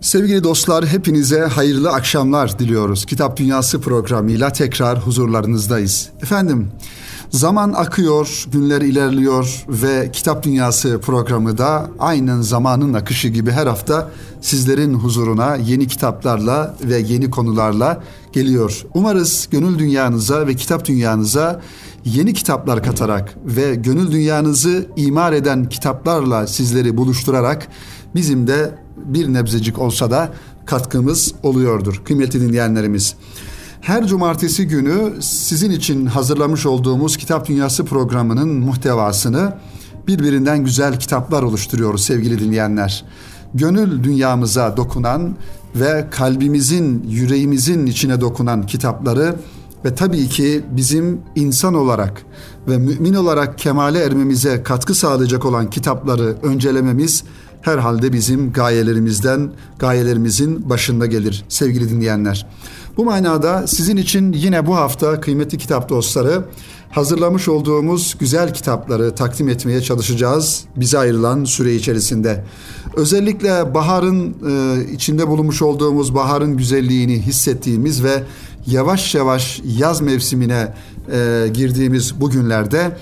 Sevgili dostlar hepinize hayırlı akşamlar diliyoruz. Kitap Dünyası programıyla tekrar huzurlarınızdayız. Efendim zaman akıyor, günler ilerliyor ve Kitap Dünyası programı da aynen zamanın akışı gibi her hafta sizlerin huzuruna yeni kitaplarla ve yeni konularla geliyor. Umarız gönül dünyanıza ve kitap dünyanıza yeni kitaplar katarak ve gönül dünyanızı imar eden kitaplarla sizleri buluşturarak bizim de bir nebzecik olsa da katkımız oluyordur kıymetli dinleyenlerimiz. Her cumartesi günü sizin için hazırlamış olduğumuz Kitap Dünyası programının muhtevasını birbirinden güzel kitaplar oluşturuyoruz sevgili dinleyenler. Gönül dünyamıza dokunan ve kalbimizin, yüreğimizin içine dokunan kitapları ve tabii ki bizim insan olarak ve mümin olarak kemale ermemize katkı sağlayacak olan kitapları öncelememiz herhalde bizim gayelerimizden, gayelerimizin başında gelir sevgili dinleyenler. Bu manada sizin için yine bu hafta kıymetli kitap dostları hazırlamış olduğumuz güzel kitapları takdim etmeye çalışacağız bize ayrılan süre içerisinde. Özellikle baharın e, içinde bulunmuş olduğumuz baharın güzelliğini hissettiğimiz ve yavaş yavaş yaz mevsimine e, girdiğimiz bu günlerde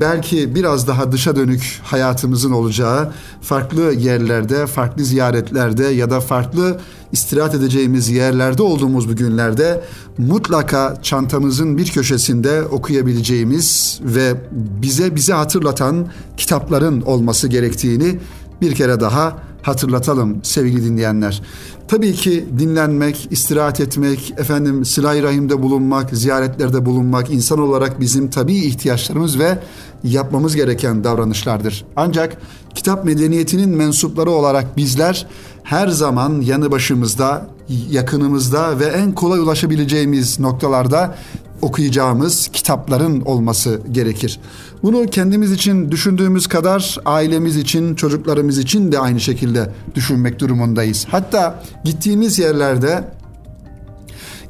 belki biraz daha dışa dönük hayatımızın olacağı farklı yerlerde, farklı ziyaretlerde ya da farklı istirahat edeceğimiz yerlerde olduğumuz bu günlerde mutlaka çantamızın bir köşesinde okuyabileceğimiz ve bize bize hatırlatan kitapların olması gerektiğini bir kere daha hatırlatalım sevgili dinleyenler. Tabii ki dinlenmek, istirahat etmek, efendim sıla rahimde bulunmak, ziyaretlerde bulunmak insan olarak bizim tabii ihtiyaçlarımız ve yapmamız gereken davranışlardır. Ancak kitap medeniyetinin mensupları olarak bizler her zaman yanı başımızda, yakınımızda ve en kolay ulaşabileceğimiz noktalarda okuyacağımız kitapların olması gerekir. Bunu kendimiz için düşündüğümüz kadar ailemiz için, çocuklarımız için de aynı şekilde düşünmek durumundayız. Hatta gittiğimiz yerlerde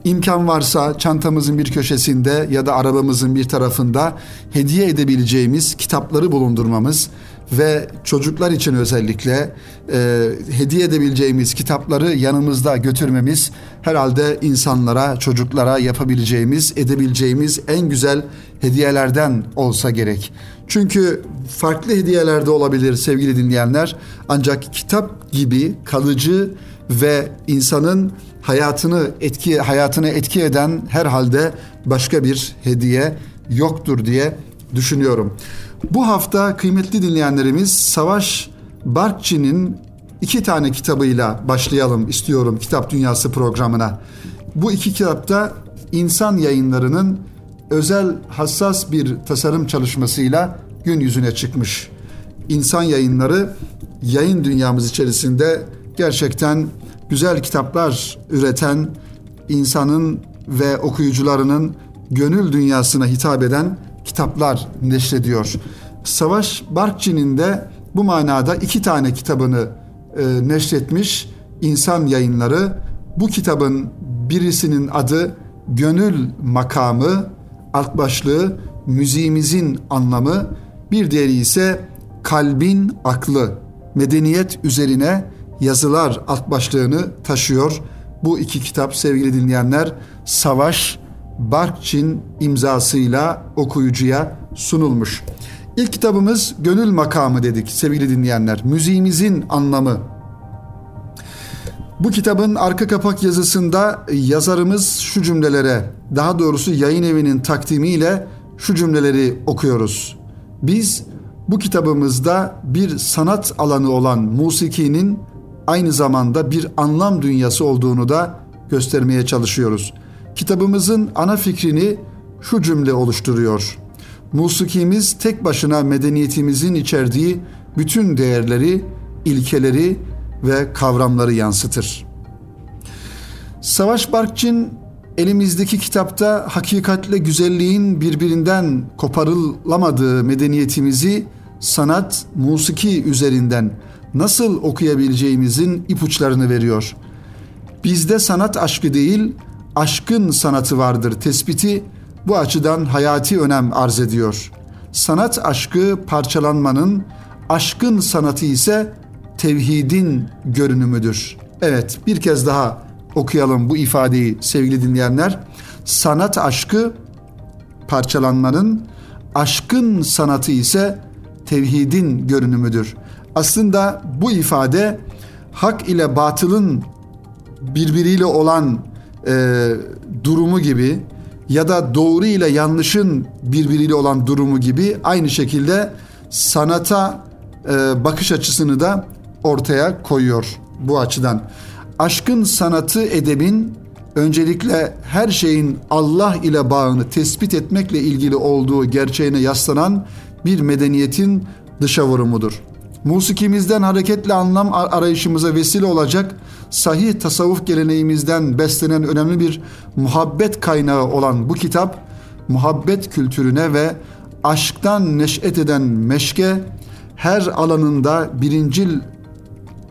imkan varsa çantamızın bir köşesinde ya da arabamızın bir tarafında hediye edebileceğimiz kitapları bulundurmamız ve çocuklar için özellikle e, hediye edebileceğimiz kitapları yanımızda götürmemiz herhalde insanlara, çocuklara yapabileceğimiz, edebileceğimiz en güzel hediyelerden olsa gerek. Çünkü farklı hediyeler de olabilir sevgili dinleyenler. Ancak kitap gibi kalıcı ve insanın hayatını etki hayatını etki eden herhalde başka bir hediye yoktur diye düşünüyorum. Bu hafta kıymetli dinleyenlerimiz Savaş Barkçı'nın iki tane kitabıyla başlayalım istiyorum Kitap Dünyası programına. Bu iki kitapta insan yayınlarının özel hassas bir tasarım çalışmasıyla gün yüzüne çıkmış. İnsan yayınları yayın dünyamız içerisinde gerçekten güzel kitaplar üreten insanın ve okuyucularının gönül dünyasına hitap eden kitaplar neşrediyor. Savaş Barkçı'nın de bu manada iki tane kitabını e, neşretmiş insan yayınları. Bu kitabın birisinin adı Gönül Makamı, alt başlığı müziğimizin anlamı, bir diğeri ise Kalbin Aklı, medeniyet üzerine yazılar alt başlığını taşıyor. Bu iki kitap sevgili dinleyenler Savaş Barkçin imzasıyla okuyucuya sunulmuş. İlk kitabımız Gönül Makamı dedik sevgili dinleyenler. Müziğimizin anlamı. Bu kitabın arka kapak yazısında yazarımız şu cümlelere, daha doğrusu yayın evinin takdimiyle şu cümleleri okuyoruz. Biz bu kitabımızda bir sanat alanı olan musikinin aynı zamanda bir anlam dünyası olduğunu da göstermeye çalışıyoruz. Kitabımızın ana fikrini şu cümle oluşturuyor. Musikimiz tek başına medeniyetimizin içerdiği bütün değerleri, ilkeleri ve kavramları yansıtır. Savaş Barkçın elimizdeki kitapta hakikatle güzelliğin birbirinden koparılamadığı medeniyetimizi sanat, musiki üzerinden nasıl okuyabileceğimizin ipuçlarını veriyor. Bizde sanat aşkı değil, aşkın sanatı vardır tespiti bu açıdan hayati önem arz ediyor. Sanat aşkı parçalanmanın, aşkın sanatı ise tevhidin görünümüdür Evet bir kez daha okuyalım bu ifadeyi sevgili dinleyenler. Sanat aşkı parçalanmanın, aşkın sanatı ise tevhidin görünümüdür. Aslında bu ifade hak ile batılın birbiriyle olan e, durumu gibi ya da doğru ile yanlışın birbiriyle olan durumu gibi aynı şekilde sanata e, bakış açısını da ortaya koyuyor bu açıdan. Aşkın sanatı edebin öncelikle her şeyin Allah ile bağını tespit etmekle ilgili olduğu gerçeğine yaslanan bir medeniyetin dışa vurumudur. Musikimizden hareketle anlam arayışımıza vesile olacak sahih tasavvuf geleneğimizden beslenen önemli bir muhabbet kaynağı olan bu kitap muhabbet kültürüne ve aşktan neş'et eden meşke her alanında birincil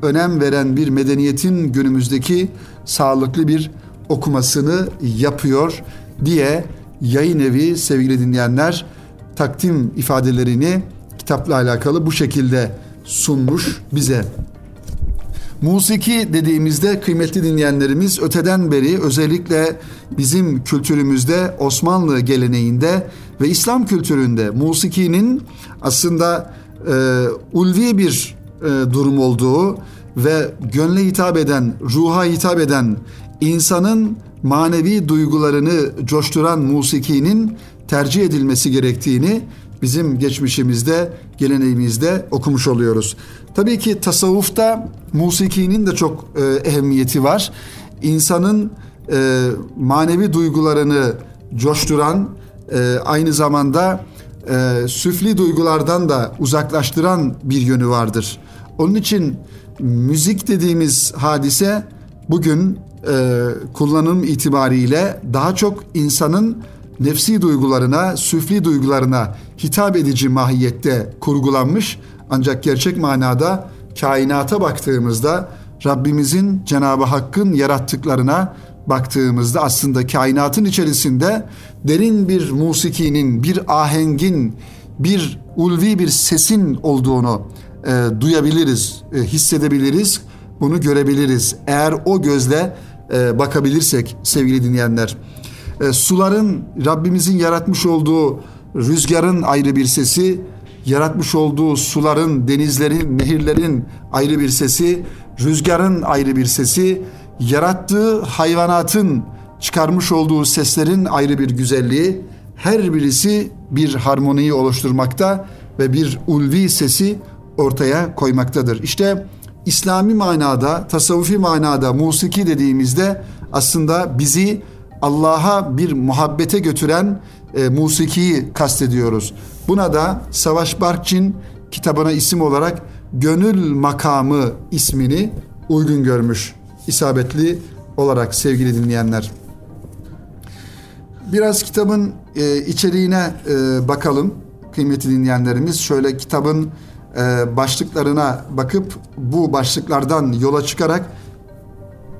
önem veren bir medeniyetin günümüzdeki sağlıklı bir okumasını yapıyor diye yayın evi sevgili dinleyenler takdim ifadelerini kitapla alakalı bu şekilde sunmuş bize. Musiki dediğimizde kıymetli dinleyenlerimiz öteden beri özellikle bizim kültürümüzde Osmanlı geleneğinde ve İslam kültüründe musikinin aslında e, ulvi bir e, durum olduğu ve gönle hitap eden, ruha hitap eden, insanın manevi duygularını coşturan musikinin tercih edilmesi gerektiğini bizim geçmişimizde, geleneğimizde okumuş oluyoruz. Tabii ki tasavvufta musikinin de çok e, ehemmiyeti var. İnsanın e, manevi duygularını coşturan, e, aynı zamanda e, süfli duygulardan da uzaklaştıran bir yönü vardır. Onun için müzik dediğimiz hadise bugün e, kullanım itibariyle daha çok insanın nefsi duygularına, süfli duygularına hitap edici mahiyette kurgulanmış ancak gerçek manada kainata baktığımızda Rabbimizin Cenab-ı Hakk'ın yarattıklarına baktığımızda aslında kainatın içerisinde derin bir musikinin, bir ahengin, bir ulvi bir sesin olduğunu e, duyabiliriz, e, hissedebiliriz, bunu görebiliriz. Eğer o gözle e, bakabilirsek sevgili dinleyenler. E, suların Rabbimizin yaratmış olduğu rüzgarın ayrı bir sesi, yaratmış olduğu suların, denizlerin, nehirlerin ayrı bir sesi, rüzgarın ayrı bir sesi, yarattığı hayvanatın çıkarmış olduğu seslerin ayrı bir güzelliği, her birisi bir harmoniyi oluşturmakta ve bir ulvi sesi ortaya koymaktadır. İşte İslami manada, tasavvufi manada musiki dediğimizde aslında bizi Allah'a bir muhabbete götüren e, musikiyi kastediyoruz. Buna da Savaş Barkçin kitabına isim olarak Gönül Makamı ismini uygun görmüş isabetli olarak sevgili dinleyenler. Biraz kitabın e, içeriğine e, bakalım kıymetli dinleyenlerimiz. Şöyle kitabın e, başlıklarına bakıp bu başlıklardan yola çıkarak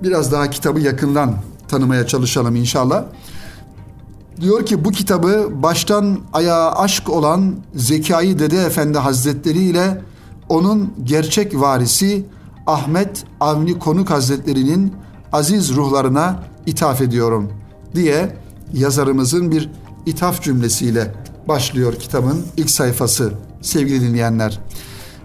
biraz daha kitabı yakından tanımaya çalışalım inşallah. Diyor ki bu kitabı baştan ayağa aşk olan Zekai Dede Efendi Hazretleri ile onun gerçek varisi Ahmet Avni Konuk Hazretleri'nin aziz ruhlarına ithaf ediyorum diye yazarımızın bir ithaf cümlesiyle başlıyor kitabın ilk sayfası sevgili dinleyenler.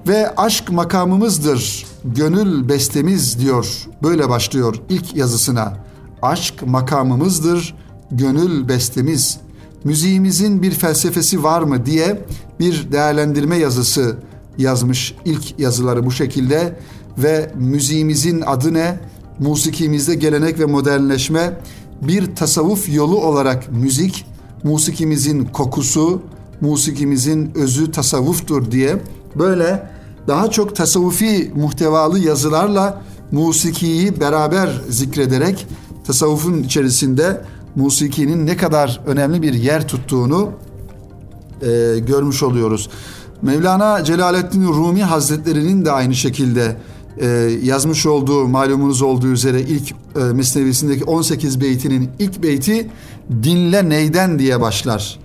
Ve aşk makamımızdır, gönül bestemiz diyor. Böyle başlıyor ilk yazısına. Aşk makamımızdır, gönül bestemiz. Müziğimizin bir felsefesi var mı diye bir değerlendirme yazısı yazmış ilk yazıları bu şekilde ve müziğimizin adı ne? Musikimizde gelenek ve modernleşme bir tasavvuf yolu olarak müzik, musikimizin kokusu, musikimizin özü tasavvuftur diye böyle daha çok tasavvufi muhtevalı yazılarla musikiyi beraber zikrederek tasavvufun içerisinde musikinin ne kadar önemli bir yer tuttuğunu e, görmüş oluyoruz. Mevlana Celaleddin Rumi Hazretleri'nin de aynı şekilde e, yazmış olduğu malumunuz olduğu üzere ilk e, mesnevisindeki 18 beytinin ilk beyti dinle neyden diye başlar.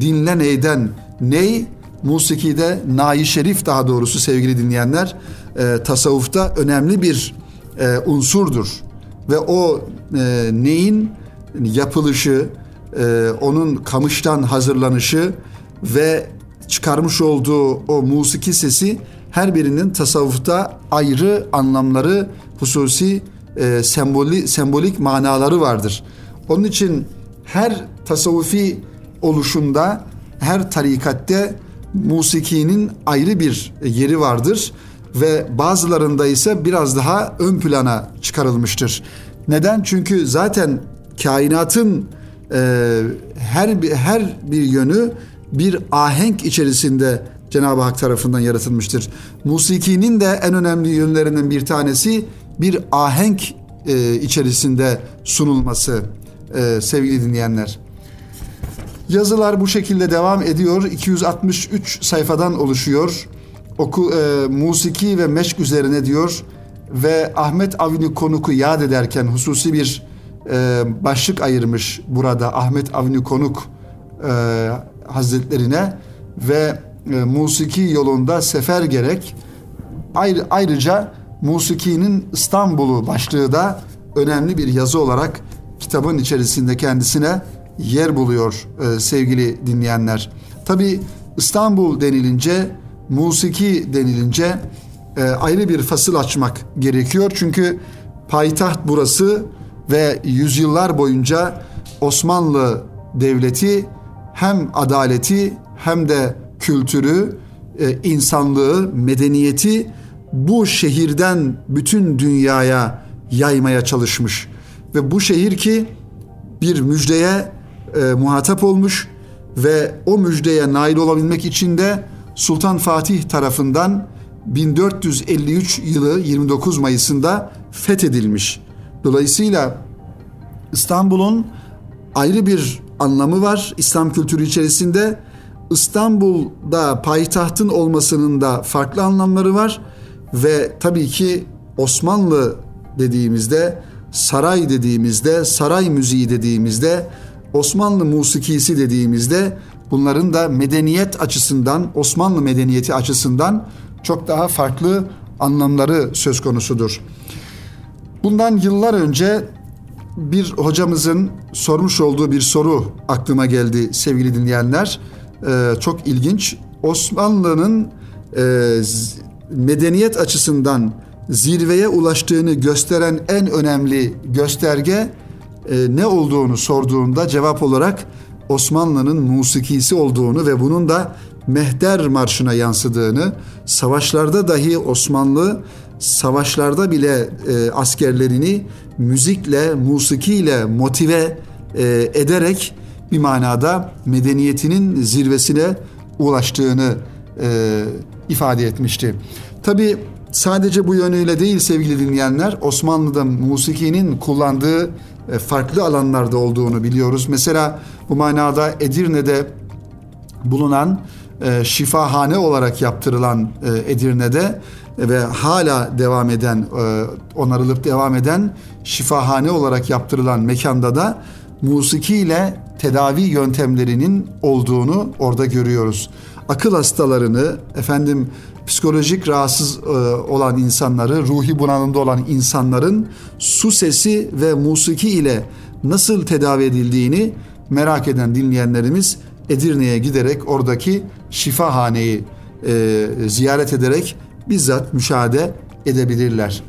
Dinle neyden? Ney? Musiki'de Nayi Şerif daha doğrusu sevgili dinleyenler e, tasavvufta önemli bir e, unsurdur ve o e, neyin yapılışı, e, onun kamıştan hazırlanışı ve çıkarmış olduğu o musiki sesi her birinin tasavvufta ayrı anlamları, hususi e, semboli, sembolik manaları vardır. Onun için her tasavvufi oluşumda, her tarikatte musikinin ayrı bir yeri vardır ve bazılarında ise biraz daha ön plana çıkarılmıştır. Neden? Çünkü zaten kainatın e, her her bir yönü bir ahenk içerisinde Cenab-ı Hak tarafından yaratılmıştır. Musikinin de en önemli yönlerinden bir tanesi bir ahenk e, içerisinde sunulması e, sevgili dinleyenler. Yazılar bu şekilde devam ediyor. 263 sayfadan oluşuyor. Oku, e, musiki ve meşk üzerine diyor ve Ahmet Avni Konuk'u yad ederken hususi bir e, başlık ayırmış burada Ahmet Avni Konuk e, Hazretlerine ve e, musiki yolunda sefer gerek. Ayrı, ayrıca musikinin İstanbul'u başlığı da önemli bir yazı olarak kitabın içerisinde kendisine yer buluyor e, sevgili dinleyenler. Tabi İstanbul denilince, musiki denilince e, ayrı bir fasıl açmak gerekiyor. Çünkü payitaht burası ve yüzyıllar boyunca Osmanlı Devleti hem adaleti hem de kültürü, e, insanlığı, medeniyeti bu şehirden bütün dünyaya yaymaya çalışmış. Ve bu şehir ki bir müjdeye e, muhatap olmuş ve o müjdeye nail olabilmek için de Sultan Fatih tarafından 1453 yılı 29 Mayıs'ında fethedilmiş. Dolayısıyla İstanbul'un ayrı bir anlamı var İslam kültürü içerisinde. İstanbul'da payitahtın olmasının da farklı anlamları var ve tabii ki Osmanlı dediğimizde, saray dediğimizde, saray müziği dediğimizde, Osmanlı musikisi dediğimizde bunların da medeniyet açısından, Osmanlı medeniyeti açısından çok daha farklı anlamları söz konusudur. Bundan yıllar önce bir hocamızın sormuş olduğu bir soru aklıma geldi sevgili dinleyenler. Ee, çok ilginç. Osmanlı'nın e, medeniyet açısından zirveye ulaştığını gösteren en önemli gösterge e, ne olduğunu sorduğunda cevap olarak Osmanlı'nın musikisi olduğunu ve bunun da Mehter Marşı'na yansıdığını, savaşlarda dahi Osmanlı savaşlarda bile e, askerlerini müzikle, musikiyle motive e, ederek bir manada medeniyetinin zirvesine ulaştığını e, ifade etmişti. Tabi sadece bu yönüyle değil sevgili dinleyenler Osmanlı'da musikinin kullandığı farklı alanlarda olduğunu biliyoruz. Mesela bu manada Edirne'de bulunan e, şifahane olarak yaptırılan e, Edirne'de ve hala devam eden e, onarılıp devam eden şifahane olarak yaptırılan mekanda da musiki ile tedavi yöntemlerinin olduğunu orada görüyoruz. Akıl hastalarını, efendim psikolojik rahatsız e, olan insanları, ruhi bunalımda olan insanların su sesi ve musiki ile nasıl tedavi edildiğini merak eden dinleyenlerimiz Edirne'ye giderek oradaki şifahaneyi e, ziyaret ederek bizzat müşahede edebilirler.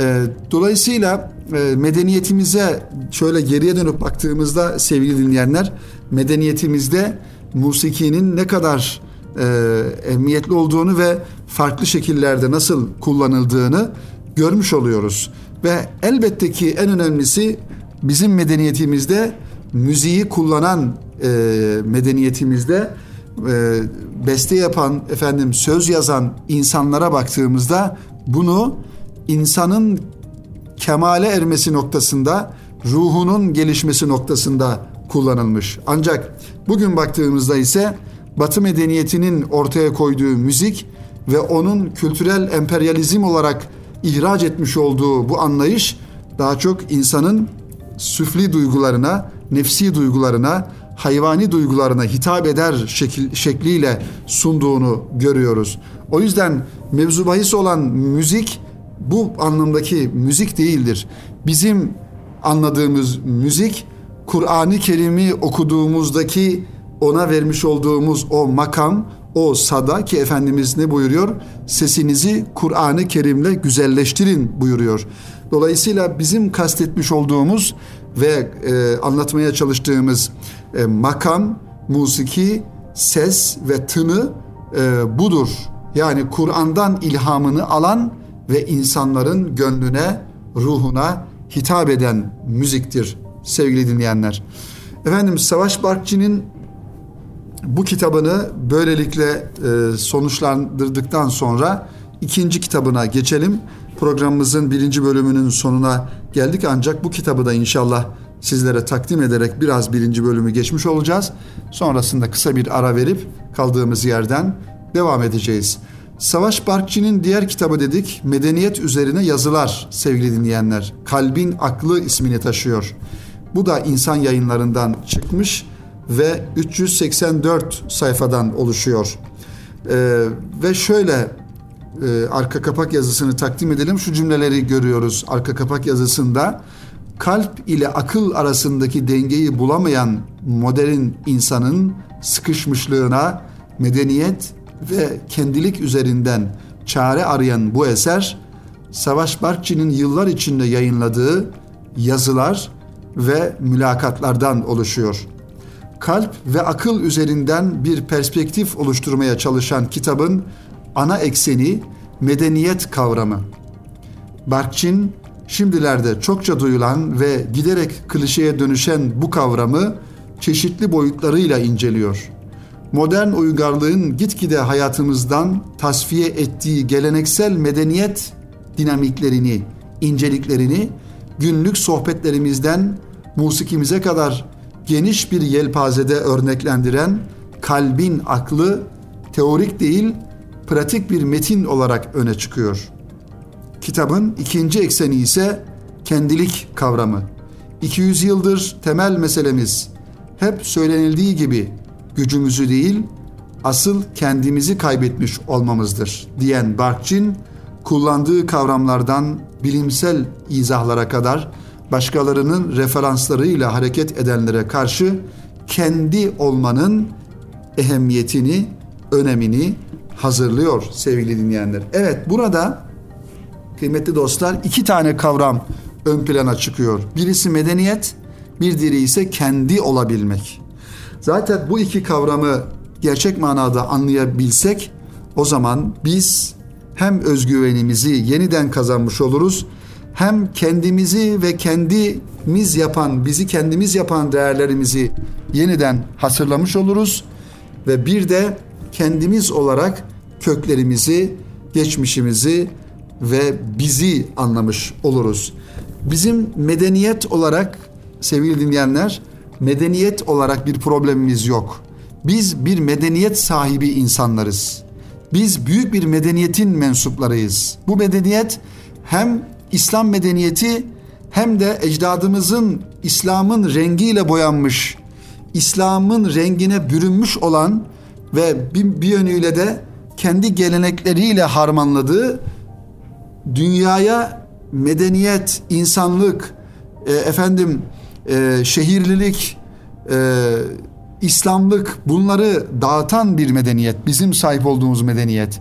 E, dolayısıyla e, medeniyetimize şöyle geriye dönüp baktığımızda sevgili dinleyenler medeniyetimizde musikinin ne kadar e, emniyetli olduğunu ve farklı şekillerde nasıl kullanıldığını görmüş oluyoruz. Ve elbette ki en önemlisi bizim medeniyetimizde müziği kullanan e, medeniyetimizde e, beste yapan efendim söz yazan insanlara baktığımızda bunu insanın kemale ermesi noktasında ruhunun gelişmesi noktasında kullanılmış. Ancak bugün baktığımızda ise Batı medeniyetinin ortaya koyduğu müzik ve onun kültürel emperyalizm olarak ihraç etmiş olduğu bu anlayış daha çok insanın süfli duygularına, nefsi duygularına, hayvani duygularına hitap eder şekil, şekliyle sunduğunu görüyoruz. O yüzden mevzu bahis olan müzik bu anlamdaki müzik değildir. Bizim anladığımız müzik Kur'an-ı Kerim'i okuduğumuzdaki ona vermiş olduğumuz o makam, o sada ki Efendimiz ne buyuruyor? Sesinizi Kur'an-ı Kerim'le güzelleştirin buyuruyor. Dolayısıyla bizim kastetmiş olduğumuz ve e, anlatmaya çalıştığımız e, makam, musiki, ses ve tını e, budur. Yani Kur'an'dan ilhamını alan ve insanların gönlüne, ruhuna hitap eden müziktir sevgili dinleyenler. Efendim Savaş Barkçı'nın bu kitabını böylelikle e, sonuçlandırdıktan sonra ikinci kitabına geçelim. Programımızın birinci bölümünün sonuna geldik ancak bu kitabı da inşallah sizlere takdim ederek biraz birinci bölümü geçmiş olacağız. Sonrasında kısa bir ara verip kaldığımız yerden devam edeceğiz. Savaş Barkçı'nın diğer kitabı dedik Medeniyet Üzerine Yazılar sevgili dinleyenler. Kalbin Aklı ismini taşıyor. Bu da insan yayınlarından çıkmış ve 384 sayfadan oluşuyor. Ee, ve şöyle e, arka kapak yazısını takdim edelim. Şu cümleleri görüyoruz arka kapak yazısında. Kalp ile akıl arasındaki dengeyi bulamayan modern insanın sıkışmışlığına medeniyet ve kendilik üzerinden çare arayan bu eser Savaş Barkçı'nın yıllar içinde yayınladığı yazılar ve mülakatlardan oluşuyor. Kalp ve akıl üzerinden bir perspektif oluşturmaya çalışan kitabın ana ekseni medeniyet kavramı. Barkçin şimdilerde çokça duyulan ve giderek klişeye dönüşen bu kavramı çeşitli boyutlarıyla inceliyor. Modern uygarlığın gitgide hayatımızdan tasfiye ettiği geleneksel medeniyet dinamiklerini, inceliklerini günlük sohbetlerimizden musikimize kadar geniş bir yelpazede örneklendiren kalbin aklı teorik değil pratik bir metin olarak öne çıkıyor. Kitabın ikinci ekseni ise kendilik kavramı. 200 yıldır temel meselemiz hep söylenildiği gibi gücümüzü değil asıl kendimizi kaybetmiş olmamızdır diyen Barkçin kullandığı kavramlardan bilimsel izahlara kadar başkalarının referanslarıyla hareket edenlere karşı kendi olmanın ehemmiyetini, önemini hazırlıyor sevgili dinleyenler. Evet burada kıymetli dostlar iki tane kavram ön plana çıkıyor. Birisi medeniyet, bir diğeri ise kendi olabilmek. Zaten bu iki kavramı gerçek manada anlayabilsek o zaman biz hem özgüvenimizi yeniden kazanmış oluruz hem kendimizi ve kendimiz yapan, bizi kendimiz yapan değerlerimizi yeniden hatırlamış oluruz ve bir de kendimiz olarak köklerimizi, geçmişimizi ve bizi anlamış oluruz. Bizim medeniyet olarak sevgili dinleyenler, medeniyet olarak bir problemimiz yok. Biz bir medeniyet sahibi insanlarız. Biz büyük bir medeniyetin mensuplarıyız. Bu medeniyet hem İslam medeniyeti hem de ecdadımızın İslam'ın rengiyle boyanmış, İslam'ın rengine bürünmüş olan ve bir, bir yönüyle de kendi gelenekleriyle harmanladığı dünyaya medeniyet, insanlık, e, efendim e, şehirlilik, e, İslamlık bunları dağıtan bir medeniyet. Bizim sahip olduğumuz medeniyet.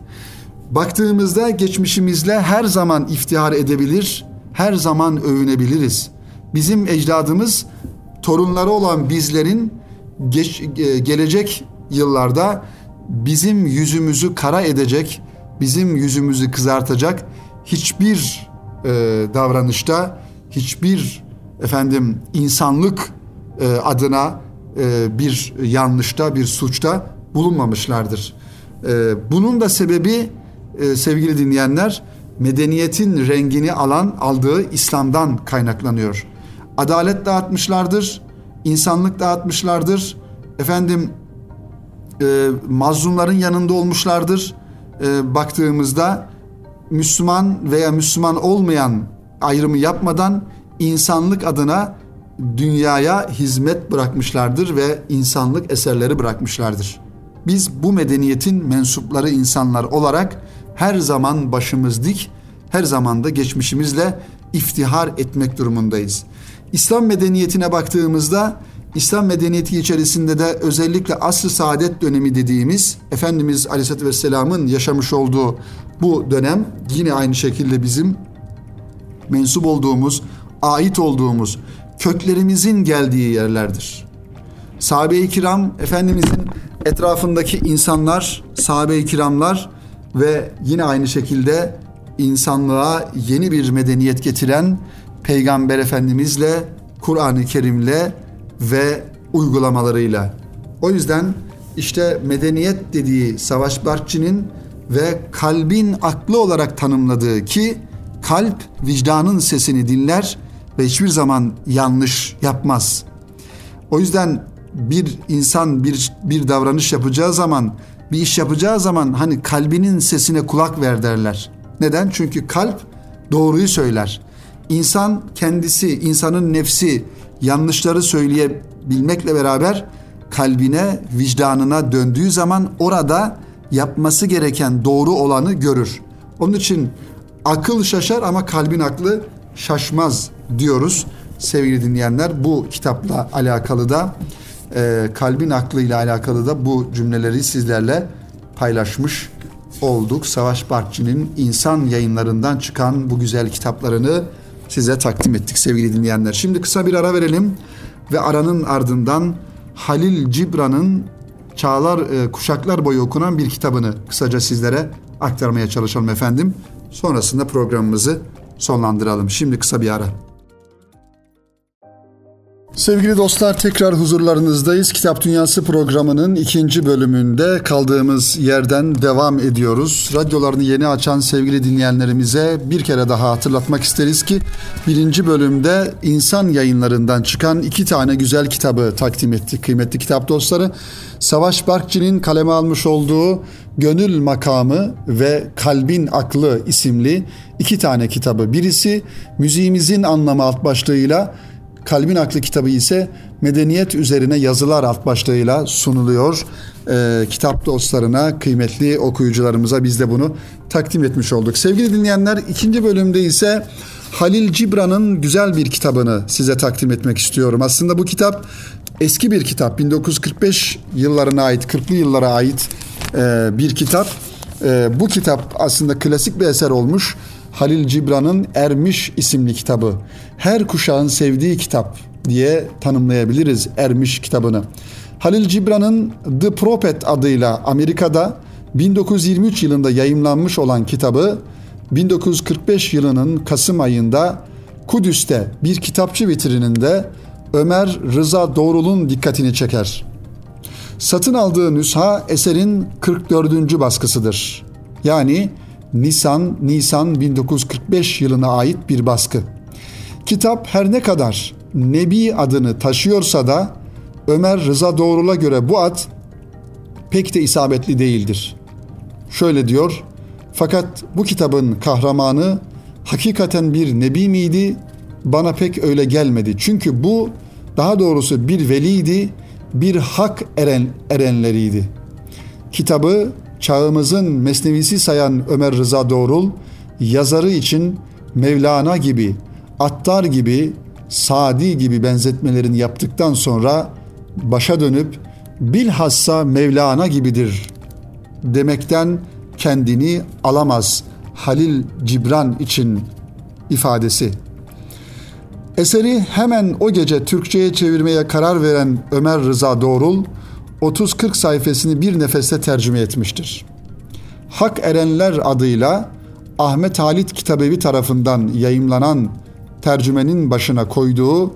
Baktığımızda geçmişimizle her zaman iftihar edebilir, her zaman övünebiliriz. Bizim ecdadımız torunları olan bizlerin geç, e, gelecek yıllarda bizim yüzümüzü kara edecek, bizim yüzümüzü kızartacak hiçbir e, davranışta, hiçbir efendim insanlık e, adına e, bir yanlışta, bir suçta bulunmamışlardır. E, bunun da sebebi e, sevgili dinleyenler medeniyetin rengini alan aldığı İslam'dan kaynaklanıyor. Adalet dağıtmışlardır, insanlık dağıtmışlardır. Efendim e, mazlumların yanında olmuşlardır. E, baktığımızda Müslüman veya Müslüman olmayan ayrımı yapmadan insanlık adına dünyaya hizmet bırakmışlardır ve insanlık eserleri bırakmışlardır. Biz bu medeniyetin mensupları insanlar olarak her zaman başımız dik, her zaman da geçmişimizle iftihar etmek durumundayız. İslam medeniyetine baktığımızda İslam medeniyeti içerisinde de özellikle asr-ı saadet dönemi dediğimiz Efendimiz Aleyhisselatü Vesselam'ın yaşamış olduğu bu dönem yine aynı şekilde bizim mensup olduğumuz, ait olduğumuz, köklerimizin geldiği yerlerdir. Sahabe-i kiram Efendimizin etrafındaki insanlar, sahabe-i kiramlar ve yine aynı şekilde insanlığa yeni bir medeniyet getiren Peygamber Efendimizle, Kur'an-ı Kerim'le ve uygulamalarıyla. O yüzden işte medeniyet dediği Savaş Barkçı'nın ve kalbin aklı olarak tanımladığı ki kalp vicdanın sesini dinler ve hiçbir zaman yanlış yapmaz. O yüzden bir insan bir bir davranış yapacağı zaman, bir iş yapacağı zaman hani kalbinin sesine kulak ver derler. Neden? Çünkü kalp doğruyu söyler. İnsan kendisi, insanın nefsi yanlışları söyleyebilmekle beraber kalbine, vicdanına döndüğü zaman orada yapması gereken doğru olanı görür. Onun için akıl şaşar ama kalbin aklı şaşmaz diyoruz sevgili dinleyenler. Bu kitapla alakalı da e, kalbin aklıyla alakalı da bu cümleleri sizlerle paylaşmış olduk. Savaş Barkçı'nın insan yayınlarından çıkan bu güzel kitaplarını size takdim ettik sevgili dinleyenler. Şimdi kısa bir ara verelim ve aranın ardından Halil Cibran'ın çağlar e, kuşaklar boyu okunan bir kitabını kısaca sizlere aktarmaya çalışalım efendim. Sonrasında programımızı sonlandıralım. Şimdi kısa bir ara. Sevgili dostlar tekrar huzurlarınızdayız. Kitap Dünyası programının ikinci bölümünde kaldığımız yerden devam ediyoruz. Radyolarını yeni açan sevgili dinleyenlerimize bir kere daha hatırlatmak isteriz ki birinci bölümde insan yayınlarından çıkan iki tane güzel kitabı takdim ettik kıymetli kitap dostları. Savaş Barkçı'nın kaleme almış olduğu Gönül Makamı ve Kalbin Aklı isimli iki tane kitabı. Birisi müziğimizin anlamı alt başlığıyla Kalbin Aklı kitabı ise medeniyet üzerine yazılar alt başlığıyla sunuluyor. Ee, kitap dostlarına, kıymetli okuyucularımıza biz de bunu takdim etmiş olduk. Sevgili dinleyenler ikinci bölümde ise Halil Cibran'ın güzel bir kitabını size takdim etmek istiyorum. Aslında bu kitap eski bir kitap. 1945 yıllarına ait, 40'lı yıllara ait e, bir kitap. E, bu kitap aslında klasik bir eser olmuş. Halil Cibran'ın Ermiş isimli kitabı. Her kuşağın sevdiği kitap diye tanımlayabiliriz Ermiş kitabını. Halil Cibran'ın The Prophet adıyla Amerika'da 1923 yılında yayımlanmış olan kitabı 1945 yılının Kasım ayında Kudüs'te bir kitapçı vitrininde Ömer Rıza Doğrul'un dikkatini çeker. Satın aldığı nüsha eserin 44. baskısıdır. Yani Nisan Nisan 1945 yılına ait bir baskı. Kitap her ne kadar Nebi adını taşıyorsa da Ömer Rıza Doğrul'a göre bu ad pek de isabetli değildir. Şöyle diyor, fakat bu kitabın kahramanı hakikaten bir nebi miydi? Bana pek öyle gelmedi. Çünkü bu daha doğrusu bir veliydi, bir hak eren, erenleriydi. Kitabı çağımızın mesnevisi sayan Ömer Rıza Doğrul, yazarı için Mevlana gibi, Attar gibi, Sadi gibi benzetmelerini yaptıktan sonra başa dönüp bilhassa Mevlana gibidir demekten kendini alamaz Halil Cibran için ifadesi. Eseri hemen o gece Türkçe'ye çevirmeye karar veren Ömer Rıza Doğrul, 30-40 sayfasını bir nefeste tercüme etmiştir. Hak Erenler adıyla Ahmet Halit Kitabevi tarafından yayımlanan tercümenin başına koyduğu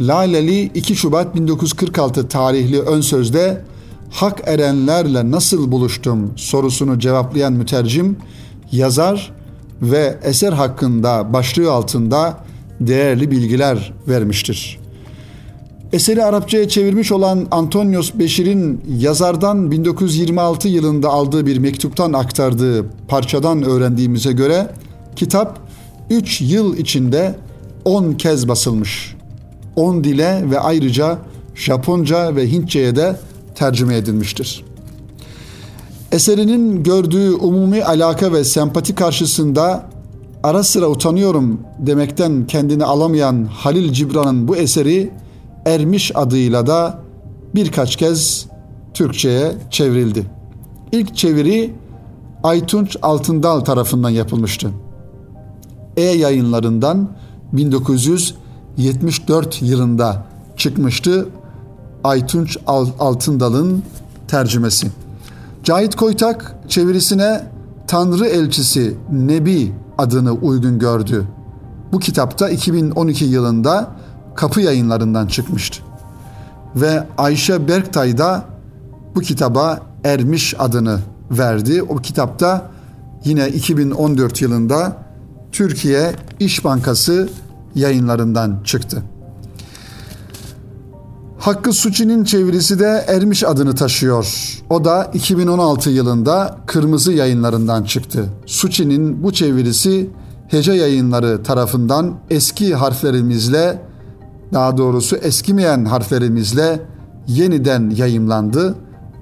Laleli 2 Şubat 1946 tarihli ön sözde hak erenlerle nasıl buluştum sorusunu cevaplayan mütercim yazar ve eser hakkında başlığı altında değerli bilgiler vermiştir. Eseri Arapçaya çevirmiş olan Antonios Beşir'in yazardan 1926 yılında aldığı bir mektuptan aktardığı parçadan öğrendiğimize göre kitap 3 yıl içinde 10 kez basılmış. 10 dile ve ayrıca Japonca ve Hintçe'ye de tercüme edilmiştir. Eserinin gördüğü umumi alaka ve sempati karşısında ara sıra utanıyorum demekten kendini alamayan Halil Cibran'ın bu eseri Ermiş adıyla da birkaç kez Türkçe'ye çevrildi. İlk çeviri Aytunç Altındal tarafından yapılmıştı. E yayınlarından 1974 yılında çıkmıştı Aytunç Altındal'ın tercümesi. Cahit Koytak çevirisine Tanrı Elçisi Nebi adını uygun gördü. Bu kitapta 2012 yılında Kapı Yayınlarından çıkmıştı. Ve Ayşe Berktay da bu kitaba Ermiş adını verdi. O kitapta yine 2014 yılında Türkiye İş Bankası yayınlarından çıktı. Hakkı Suçi'nin çevirisi de Ermiş adını taşıyor. O da 2016 yılında Kırmızı yayınlarından çıktı. Suçi'nin bu çevirisi Hece yayınları tarafından eski harflerimizle daha doğrusu eskimeyen harflerimizle yeniden yayımlandı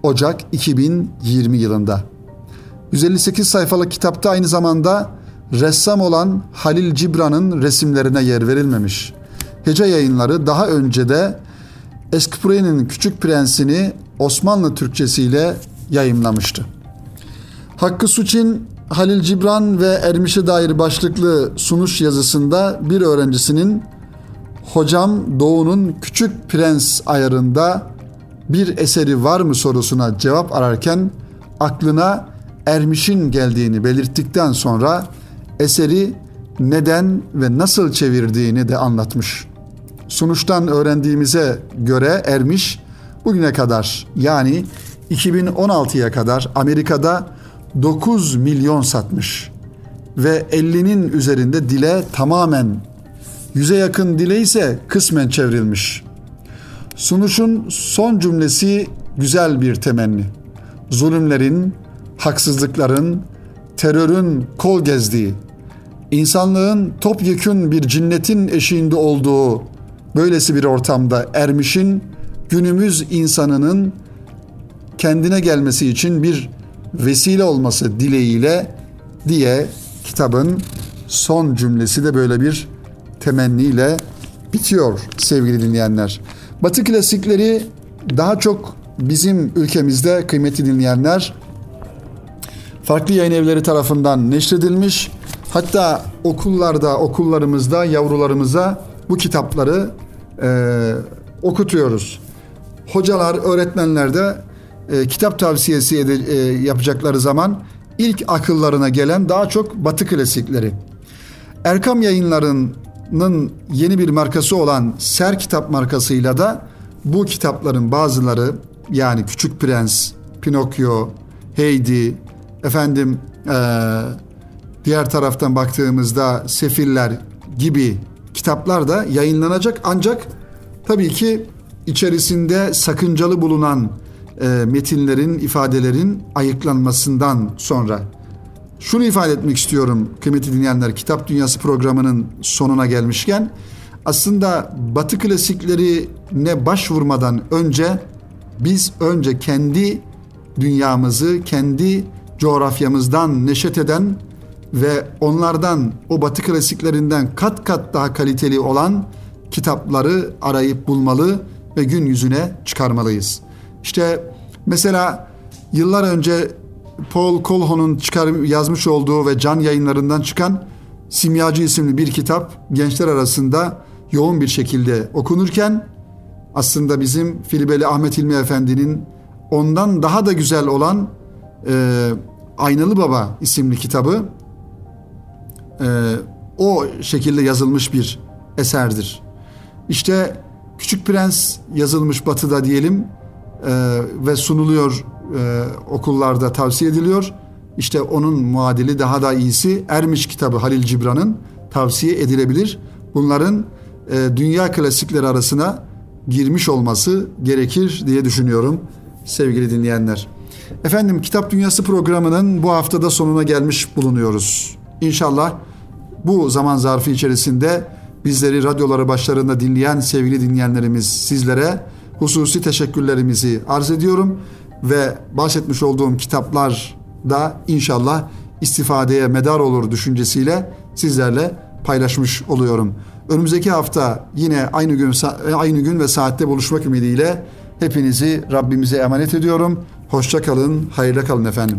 Ocak 2020 yılında. 158 sayfalık kitapta aynı zamanda ressam olan Halil Cibran'ın resimlerine yer verilmemiş. Hece yayınları daha önce de Eskupre'nin Küçük Prensini Osmanlı Türkçesiyle yayımlamıştı. Hakkı Suçin Halil Cibran ve Ermiş'e dair başlıklı sunuş yazısında bir öğrencisinin Hocam Doğu'nun Küçük Prens ayarında bir eseri var mı sorusuna cevap ararken aklına Ermiş'in geldiğini belirttikten sonra eseri neden ve nasıl çevirdiğini de anlatmış. Sunuştan öğrendiğimize göre Ermiş bugüne kadar yani 2016'ya kadar Amerika'da 9 milyon satmış ve 50'nin üzerinde dile tamamen yüze yakın dile ise kısmen çevrilmiş. Sunuşun son cümlesi güzel bir temenni. Zulümlerin, haksızlıkların, terörün kol gezdiği, insanlığın topyekün bir cinnetin eşiğinde olduğu böylesi bir ortamda ermişin günümüz insanının kendine gelmesi için bir vesile olması dileğiyle diye kitabın son cümlesi de böyle bir temenniyle bitiyor sevgili dinleyenler. Batı klasikleri daha çok bizim ülkemizde kıymetli dinleyenler farklı yayın evleri tarafından neşredilmiş. Hatta okullarda, okullarımızda yavrularımıza bu kitapları e, okutuyoruz. Hocalar, öğretmenler de e, kitap tavsiyesi ede, e, yapacakları zaman ilk akıllarına gelen daha çok Batı klasikleri. Erkam yayınlarının yeni bir markası olan Ser Kitap markasıyla da bu kitapların bazıları yani Küçük Prens, Pinokyo, Heidi, efendim e, diğer taraftan baktığımızda Sefiller gibi kitaplar da yayınlanacak ancak tabii ki içerisinde sakıncalı bulunan e, metinlerin, ifadelerin ayıklanmasından sonra. Şunu ifade etmek istiyorum kıymetli dinleyenler, Kitap Dünyası programının sonuna gelmişken aslında Batı klasiklerine başvurmadan önce biz önce kendi dünyamızı, kendi coğrafyamızdan neşet eden ve onlardan o batı klasiklerinden kat kat daha kaliteli olan kitapları arayıp bulmalı ve gün yüzüne çıkarmalıyız. İşte mesela yıllar önce Paul Colhoun'un çıkar yazmış olduğu ve can yayınlarından çıkan Simyacı isimli bir kitap gençler arasında yoğun bir şekilde okunurken aslında bizim Filibeli Ahmet İlmi Efendi'nin ondan daha da güzel olan e, Aynalı Baba isimli kitabı e, o şekilde yazılmış bir eserdir. İşte Küçük Prens yazılmış batıda diyelim e, ve sunuluyor e, okullarda tavsiye ediliyor. İşte onun muadili daha da iyisi Ermiş kitabı Halil Cibran'ın tavsiye edilebilir. Bunların e, dünya klasikleri arasına girmiş olması gerekir diye düşünüyorum sevgili dinleyenler. Efendim Kitap Dünyası programının bu haftada sonuna gelmiş bulunuyoruz. İnşallah bu zaman zarfı içerisinde bizleri radyoları başlarında dinleyen sevgili dinleyenlerimiz sizlere hususi teşekkürlerimizi arz ediyorum ve bahsetmiş olduğum kitaplar da inşallah istifadeye medar olur düşüncesiyle sizlerle paylaşmış oluyorum. Önümüzdeki hafta yine aynı gün aynı gün ve saatte buluşmak ümidiyle hepinizi Rabbimize emanet ediyorum. Hoşça kalın, hayırlı kalın efendim.